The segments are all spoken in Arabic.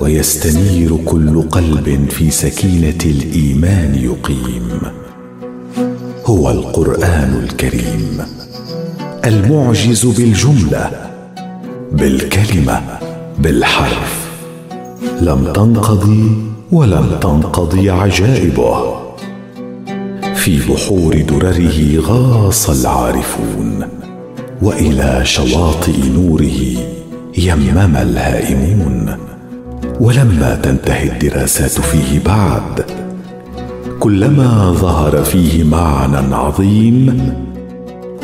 ويستنير كل قلب في سكينة الإيمان يقيم. هو القرآن الكريم. المعجز بالجملة بالكلمة بالحرف. لم تنقضي ولم تنقضي عجائبه. في بحور درره غاص العارفون وإلى شواطئ نوره يمم الهائمون. ولما تنتهي الدراسات فيه بعد كلما ظهر فيه معنى عظيم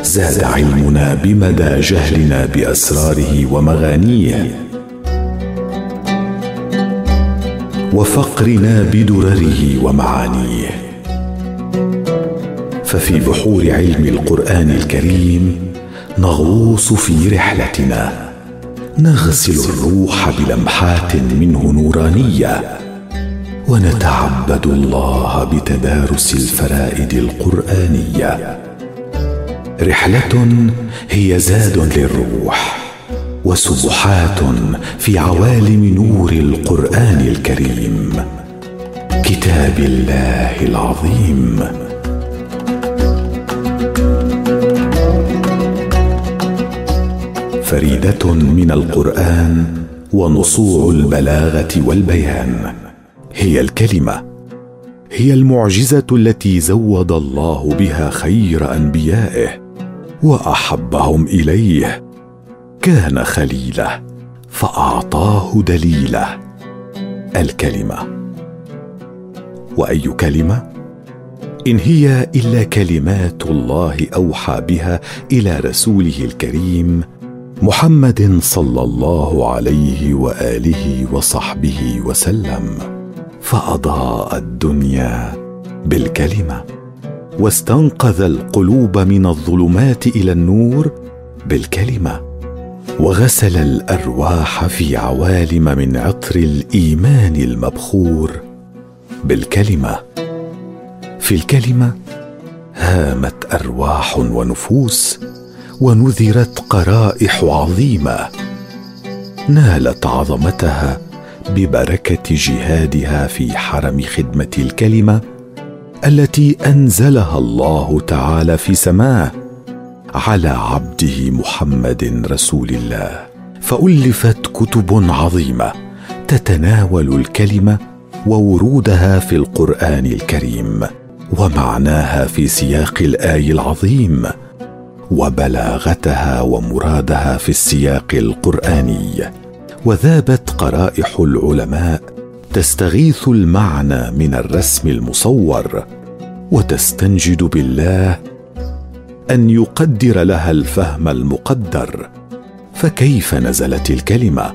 زاد علمنا بمدى جهلنا بأسراره ومغانيه. وفقرنا بدرره ومعانيه. ففي بحور علم القرآن الكريم نغوص في رحلتنا. نغسل الروح بلمحات منه نورانية ونتعبد الله بتدارس الفرائد القرآنية. رحلة هي زاد للروح وسبحات في عوالم نور القرآن الكريم. كتاب الله العظيم. فريدة من القرآن ونصوع البلاغة والبيان. هي الكلمة. هي المعجزة التي زود الله بها خير أنبيائه وأحبهم إليه. كان خليله فأعطاه دليله. الكلمة. وأي كلمة؟ إن هي إلا كلمات الله أوحى بها إلى رسوله الكريم محمد صلى الله عليه وآله وصحبه وسلم فأضاء الدنيا بالكلمة واستنقذ القلوب من الظلمات إلى النور بالكلمة وغسل الأرواح في عوالم من عطر الإيمان المبخور بالكلمة. في الكلمة هامت أرواح ونفوس ونذرت قرائح عظيمة نالت عظمتها ببركة جهادها في حرم خدمة الكلمة التي أنزلها الله تعالى في سماه على عبده محمد رسول الله. فألفت كتب عظيمة تتناول الكلمة وورودها في القرآن الكريم ومعناها في سياق الآي العظيم وبلاغتها ومرادها في السياق القرآني وذابت قرائح العلماء تستغيث المعنى من الرسم المصور وتستنجد بالله أن يقدر لها الفهم المقدر فكيف نزلت الكلمة؟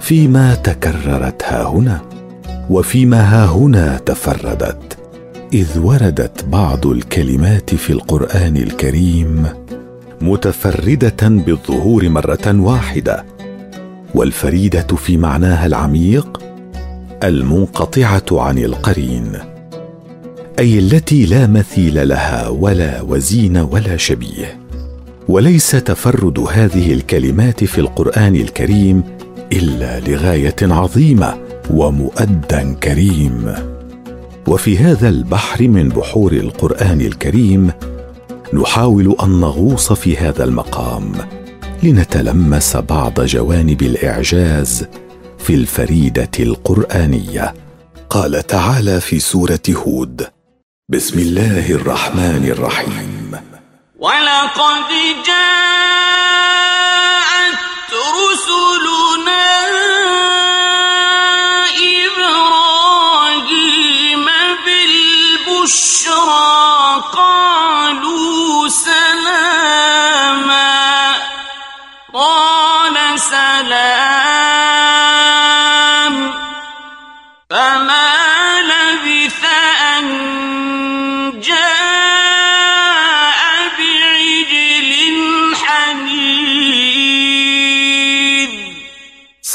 فيما تكررت ها هنا وفيما ها هنا تفردت إذ وردت بعض الكلمات في القرآن الكريم متفردة بالظهور مرة واحدة والفريدة في معناها العميق المنقطعة عن القرين أي التي لا مثيل لها ولا وزين ولا شبيه. وليس تفرد هذه الكلمات في القرآن الكريم إلا لغاية عظيمة ومؤدى كريم. وفي هذا البحر من بحور القرآن الكريم نحاول أن نغوص في هذا المقام لنتلمس بعض جوانب الإعجاز في الفريدة القرآنية. قال تعالى في سورة هود بسم الله الرحمن الرحيم. ولقد جاءت رسلنا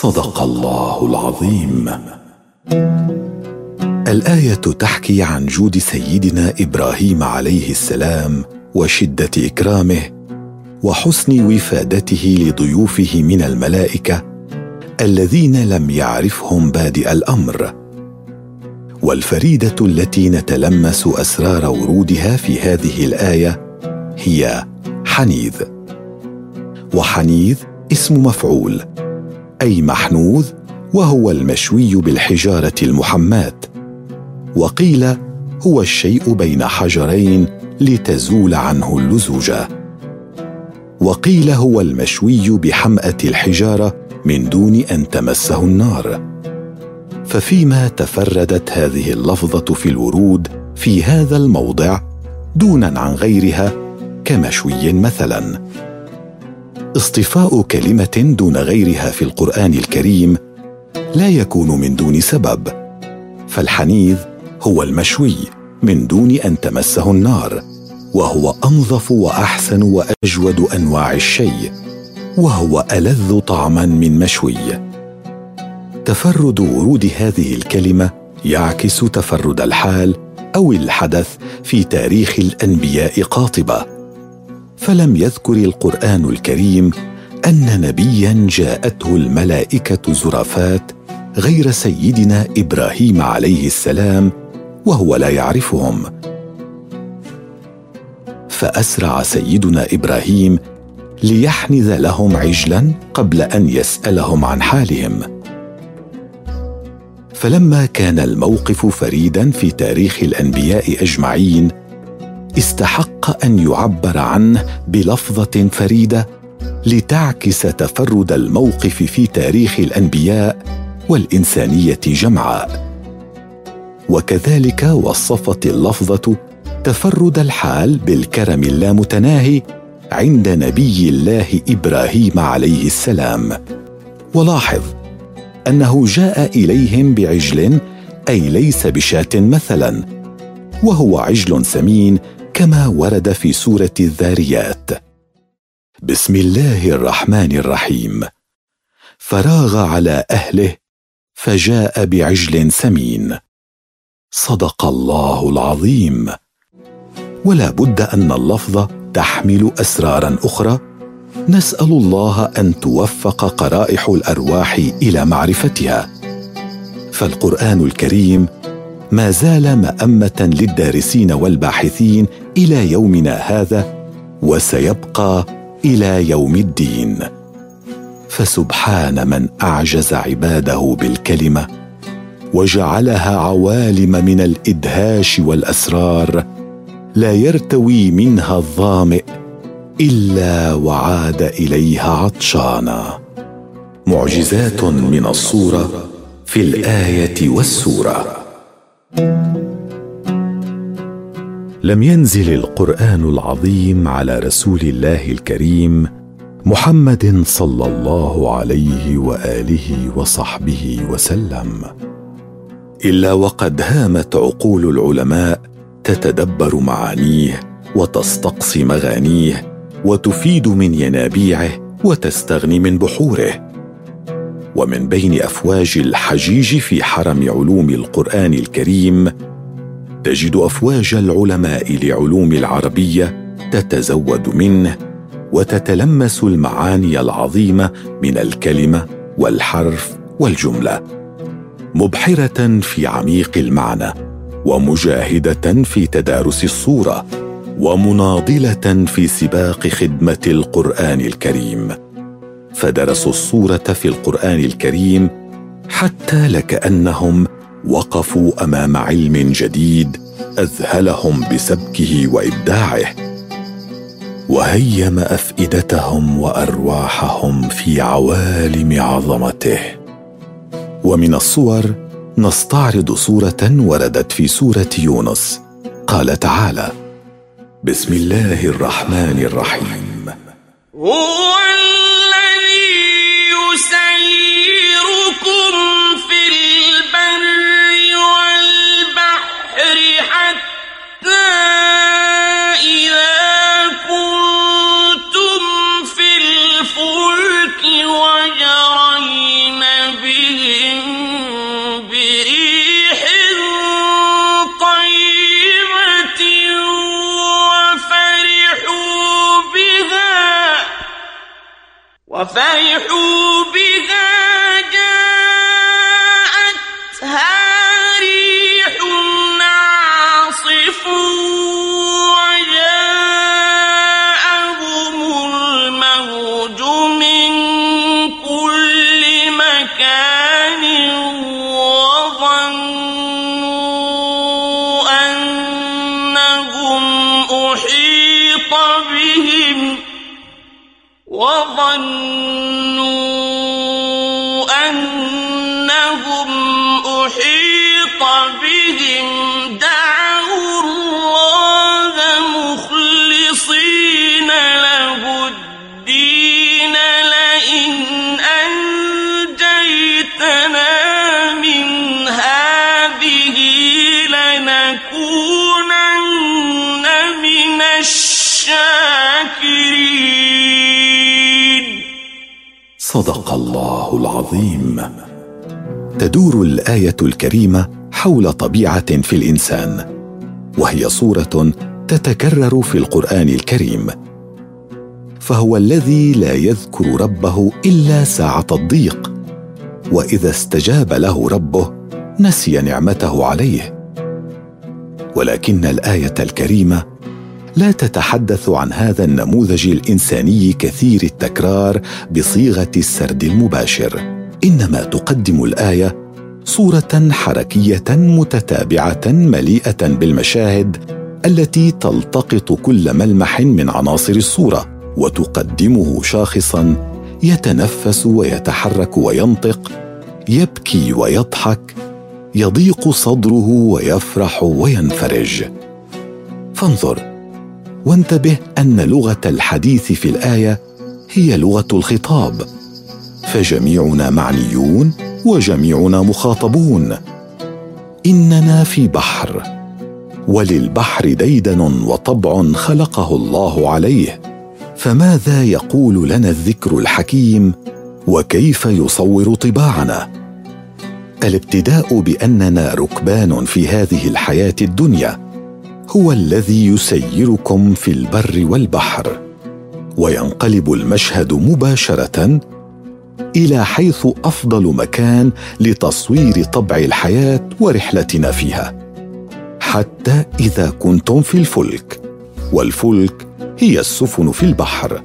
صدق الله العظيم. الآية تحكي عن جود سيدنا إبراهيم عليه السلام وشدة إكرامه وحسن وفادته لضيوفه من الملائكة الذين لم يعرفهم بادئ الأمر. والفريدة التي نتلمس أسرار ورودها في هذه الآية هي حنيذ. وحنيذ اسم مفعول. أي محنوذ وهو المشوي بالحجارة المحماه وقيل هو الشيء بين حجرين لتزول عنه اللزوجه وقيل هو المشوي بحمأة الحجارة من دون أن تمسه النار. ففيما تفردت هذه اللفظة في الورود في هذا الموضع دونا عن غيرها كمشوي مثلا. اصطفاء كلمة دون غيرها في القرآن الكريم لا يكون من دون سبب فالحنيذ هو المشوي من دون أن تمسه النار وهو أنظف وأحسن وأجود أنواع الشيء وهو ألذ طعما من مشوي. تفرد ورود هذه الكلمة يعكس تفرد الحال أو الحدث في تاريخ الأنبياء قاطبة. فلم يذكر القرآن الكريم أن نبيا جاءته الملائكة زرافات غير سيدنا إبراهيم عليه السلام وهو لا يعرفهم. فأسرع سيدنا إبراهيم ليحنذ لهم عجلا قبل أن يسألهم عن حالهم. فلما كان الموقف فريدا في تاريخ الأنبياء أجمعين استحق أن يعبر عنه بلفظة فريدة لتعكس تفرد الموقف في تاريخ الأنبياء والإنسانية جمعاء. وكذلك وصفت اللفظة تفرد الحال بالكرم اللامتناهي عند نبي الله إبراهيم عليه السلام. ولاحظ أنه جاء إليهم بعجل أي ليس بشاة مثلا وهو عجل سمين كما ورد في سورة الذاريات. بسم الله الرحمن الرحيم. فراغ على أهله فجاء بعجل سمين. صدق الله العظيم. ولا بد أن اللفظ تحمل أسرارا أخرى. نسأل الله أن توفق قرائح الأرواح إلى معرفتها. فالقرآن الكريم ما زال مأمة للدارسين والباحثين إلى يومنا هذا وسيبقى إلى يوم الدين. فسبحان من أعجز عباده بالكلمة وجعلها عوالم من الإدهاش والأسرار لا يرتوي منها الظامئ إلا وعاد إليها عطشانا. معجزات من الصورة في الآية والسورة. لم ينزل القرآن العظيم على رسول الله الكريم محمد صلى الله عليه وآله وصحبه وسلم إلا وقد هامت عقول العلماء تتدبر معانيه وتستقصي مغانيه وتفيد من ينابيعه وتستغني من بحوره. ومن بين أفواج الحجيج في حرم علوم القرآن الكريم تجد أفواج العلماء لعلوم العربية تتزود منه وتتلمس المعاني العظيمة من الكلمة والحرف والجملة مبحرة في عميق المعنى ومجاهدة في تدارس الصورة ومناضلة في سباق خدمة القرآن الكريم. فدرسوا الصورة في القرآن الكريم حتى لكأنهم وقفوا أمام علم جديد أذهلهم بسبكه وإبداعه وهيم أفئدتهم وأرواحهم في عوالم عظمته. ومن الصور نستعرض صوره وردت في سورة يونس. قال تعالى بسم الله الرحمن الرحيم. هو وظنوا أنهم أحيط بهم. دعوا الله مخلصين له الدين. لئن أنجيتنا من هذه لنكونن من الشاكرين. صدق الله العظيم. تدور الآية الكريمة حول طبيعة في الإنسان وهي صورة تتكرر في القرآن الكريم. فهو الذي لا يذكر ربه إلا ساعة الضيق وإذا استجاب له ربه نسي نعمته عليه. ولكن الآية الكريمة لا تتحدث عن هذا النموذج الإنساني كثير التكرار بصيغة السرد المباشر. إنما تقدم الآية صورة حركية متتابعة مليئة بالمشاهد التي تلتقط كل ملمح من عناصر الصورة وتقدمه شاخصا يتنفس ويتحرك وينطق يبكي ويضحك يضيق صدره ويفرح وينفرج. فانظر وانتبه أن لغة الحديث في الآية هي لغة الخطاب. فجميعنا معنيون وجميعنا مخاطبون. إننا في بحر. وللبحر ديدن وطبع خلقه الله عليه. فماذا يقول لنا الذكر الحكيم؟ وكيف يصور طباعنا؟ الابتداء بأننا ركبان في هذه الحياة الدنيا. هو الذي يسيركم في البر والبحر وينقلب المشهد مباشرة إلى حيث أفضل مكان لتصوير طبع الحياة ورحلتنا فيها حتى إذا كنتم في الفلك والفلك هي السفن في البحر.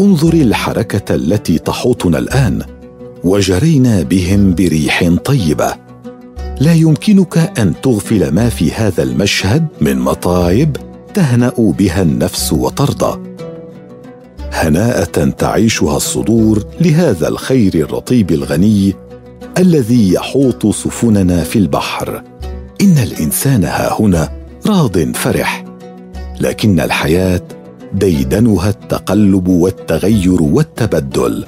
انظر الحركة التي تحوطنا الآن وجرينا بهم بريح طيبة. لا يمكنك أن تغفل ما في هذا المشهد من مطايب تهنأ بها النفس وترضى. هناءة تعيشها الصدور لهذا الخير الرطيب الغني الذي يحوط سفننا في البحر. إن الإنسان ها هنا راض فرح لكن الحياة ديدنها التقلب والتغير والتبدل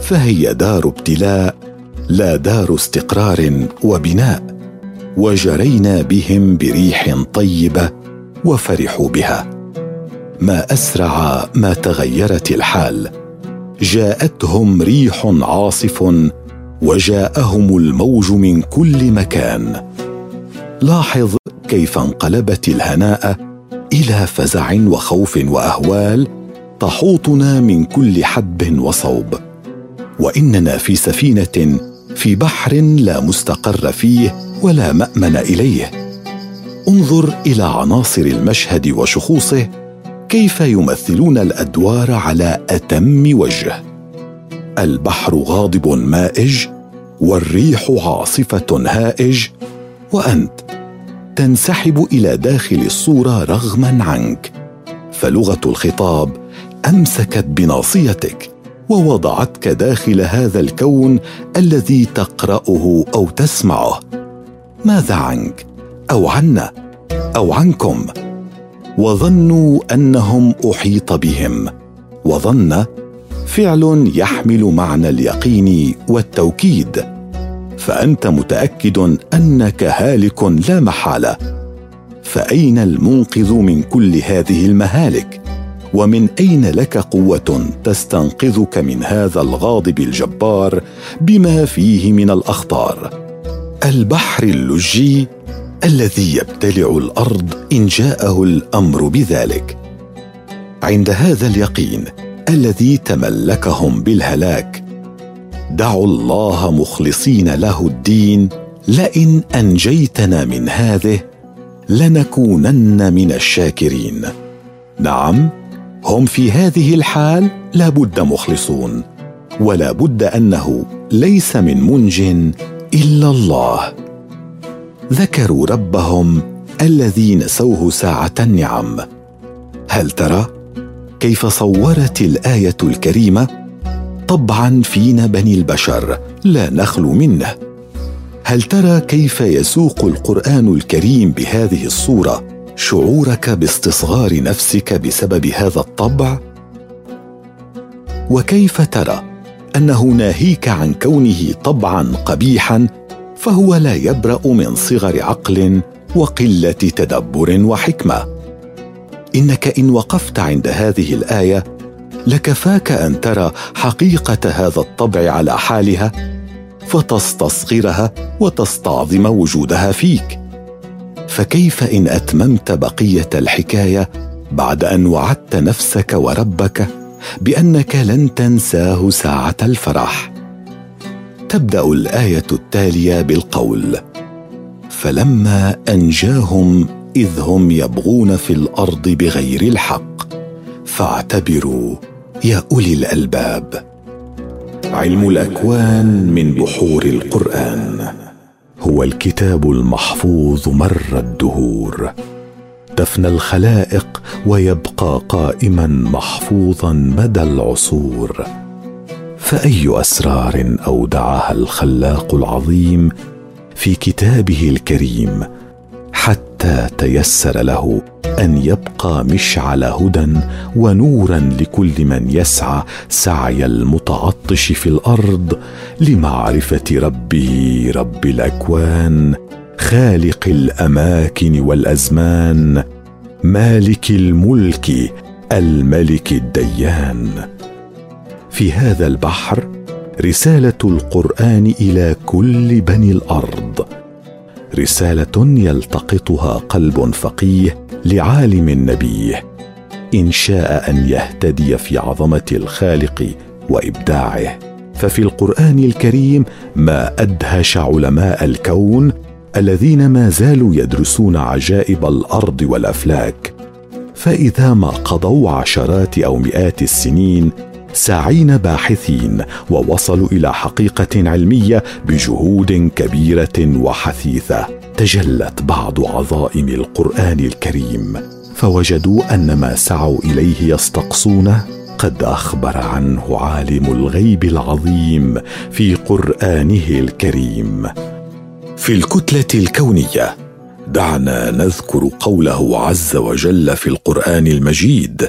فهي دار ابتلاء لا دار استقرار وبناء وجرينا بهم بريح طيبة وفرحوا بها. ما أسرع ما تغيرت الحال جاءتهم ريح عاصف وجاءهم الموج من كل مكان. لاحظ كيف انقلبت الهناء إلى فزع وخوف وأهوال تحوطنا من كل حدب وصوب. وإننا في سفينة في بحر لا مستقر فيه ولا مأمن إليه. انظر إلى عناصر المشهد وشخوصه كيف يمثلون الأدوار على أتم وجه. البحر غاضب مائج والريح عاصفة هائج وأنت تنسحب إلى داخل الصورة رغما عنك. فلغة الخطاب أمسكت بناصيتك. ووضعتك داخل هذا الكون الذي تقرأه أو تسمعه. ماذا عنك؟ أو عنا؟ أو عنكم؟ وظنوا أنهم أحيط بهم. وظن فعل يحمل معنى اليقين والتوكيد. فأنت متأكد أنك هالك لا محالة. فأين المنقذ من كل هذه المهالك؟ ومن أين لك قوة تستنقذك من هذا الغاضب الجبار بما فيه من الأخطار؟ البحر اللجي الذي يبتلع الأرض إن جاءه الأمر بذلك. عند هذا اليقين الذي تملكهم بالهلاك دعوا الله مخلصين له الدين لئن أنجيتنا من هذه لنكونن من الشاكرين. نعم هم في هذه الحال لا بد مخلصون ولا بد أنه ليس من منج إلا الله. ذكروا ربهم الذي نسوه ساعة النعم. هل ترى كيف صورت الآية الكريمة؟ طبعا فينا بني البشر لا نخلو منه. هل ترى كيف يسوق القرآن الكريم بهذه الصورة؟ شعورك باستصغار نفسك بسبب هذا الطبع؟ وكيف ترى أنه ناهيك عن كونه طبعا قبيحا فهو لا يبرأ من صغر عقل وقلة تدبر وحكمة؟ إنك إن وقفت عند هذه الآية لكفاك أن ترى حقيقة هذا الطبع على حالها فتستصغرها وتستعظم وجودها فيك. فكيف إن أتممت بقية الحكاية بعد أن وعدت نفسك وربك بأنك لن تنساه ساعة الفرح؟ تبدأ الآية التالية بالقول فلما أنجاهم إذ هم يبغون في الأرض بغير الحق فاعتبروا يا أولي الألباب. علم الأكوان من بحور القرآن. هو الكتاب المحفوظ مر الدهور. تفنى الخلائق ويبقى قائما محفوظا مدى العصور. فأي أسرار أودعها الخلاق العظيم في كتابه الكريم حتى تيسر له أن يبقى مشعل هدى ونورا لكل من يسعى سعي المتعطش في الأرض لمعرفة ربه رب الأكوان خالق الأماكن والأزمان مالك الملك الملك الديان. في هذا البحر رسالة القرآن إلى كل بني الأرض. رسالة يلتقطها قلب فقيه لعالم نبيه إن شاء أن يهتدي في عظمة الخالق وإبداعه. ففي القرآن الكريم ما أدهش علماء الكون الذين ما زالوا يدرسون عجائب الأرض والأفلاك. فإذا ما قضوا عشرات أو مئات السنين ساعين باحثين ووصلوا إلى حقيقة علمية بجهود كبيرة وحثيثة تجلت بعض عظائم القرآن الكريم فوجدوا أن ما سعوا إليه يستقصونه قد أخبر عنه عالم الغيب العظيم في قرآنه الكريم. في الكتلة الكونية دعنا نذكر قوله عز وجل في القرآن المجيد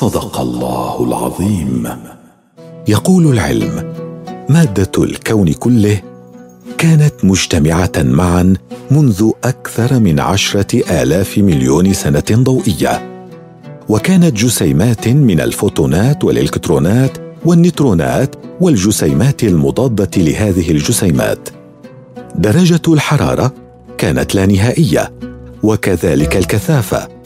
صدق الله العظيم. يقول العلم مادة الكون كله كانت مجتمعة معا منذ أكثر من عشرة آلاف مليون سنة ضوئية. وكانت جسيمات من الفوتونات والإلكترونات والنيوترونات والجسيمات المضادة لهذه الجسيمات. درجة الحرارة كانت لا نهائية وكذلك الكثافة.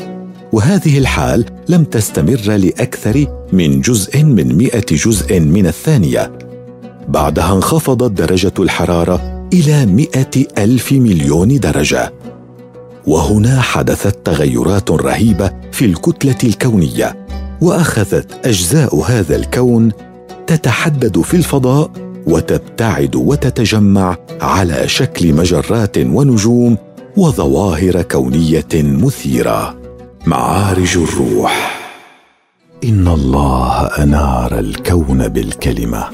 وهذه الحال لم تستمر لأكثر من جزء من مئة جزء من الثانية. بعدها انخفضت درجة الحرارة إلى مئة ألف مليون درجة. وهنا حدثت تغيرات رهيبة في الكتلة الكونية وأخذت أجزاء هذا الكون تتحدد في الفضاء وتبتعد وتتجمع على شكل مجرات ونجوم وظواهر كونية مثيرة. معارج الروح. إن الله أنار الكون بالكلمة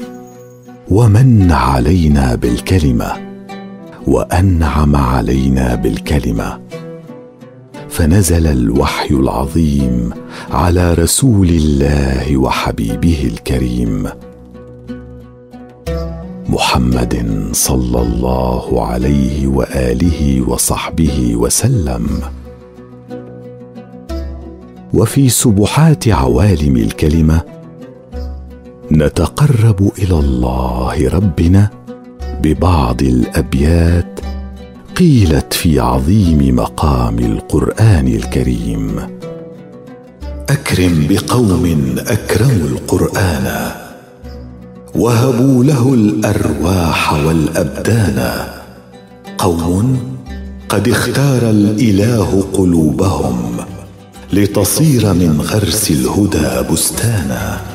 ومن علينا بالكلمة وأنعم علينا بالكلمة. فنزل الوحي العظيم على رسول الله وحبيبه الكريم. محمد صلى الله عليه وآله وصحبه وسلم. وفي سبحات عوالم الكلمة نتقرب إلى الله ربنا ببعض الأبيات قيلت في عظيم مقام القرآن الكريم. أكرم بقوم أكرموا القرآن. وهبوا له الأرواح والأبدان. قوم قد اختار الإله قلوبهم. لتصير من غرس الهدى بستانا.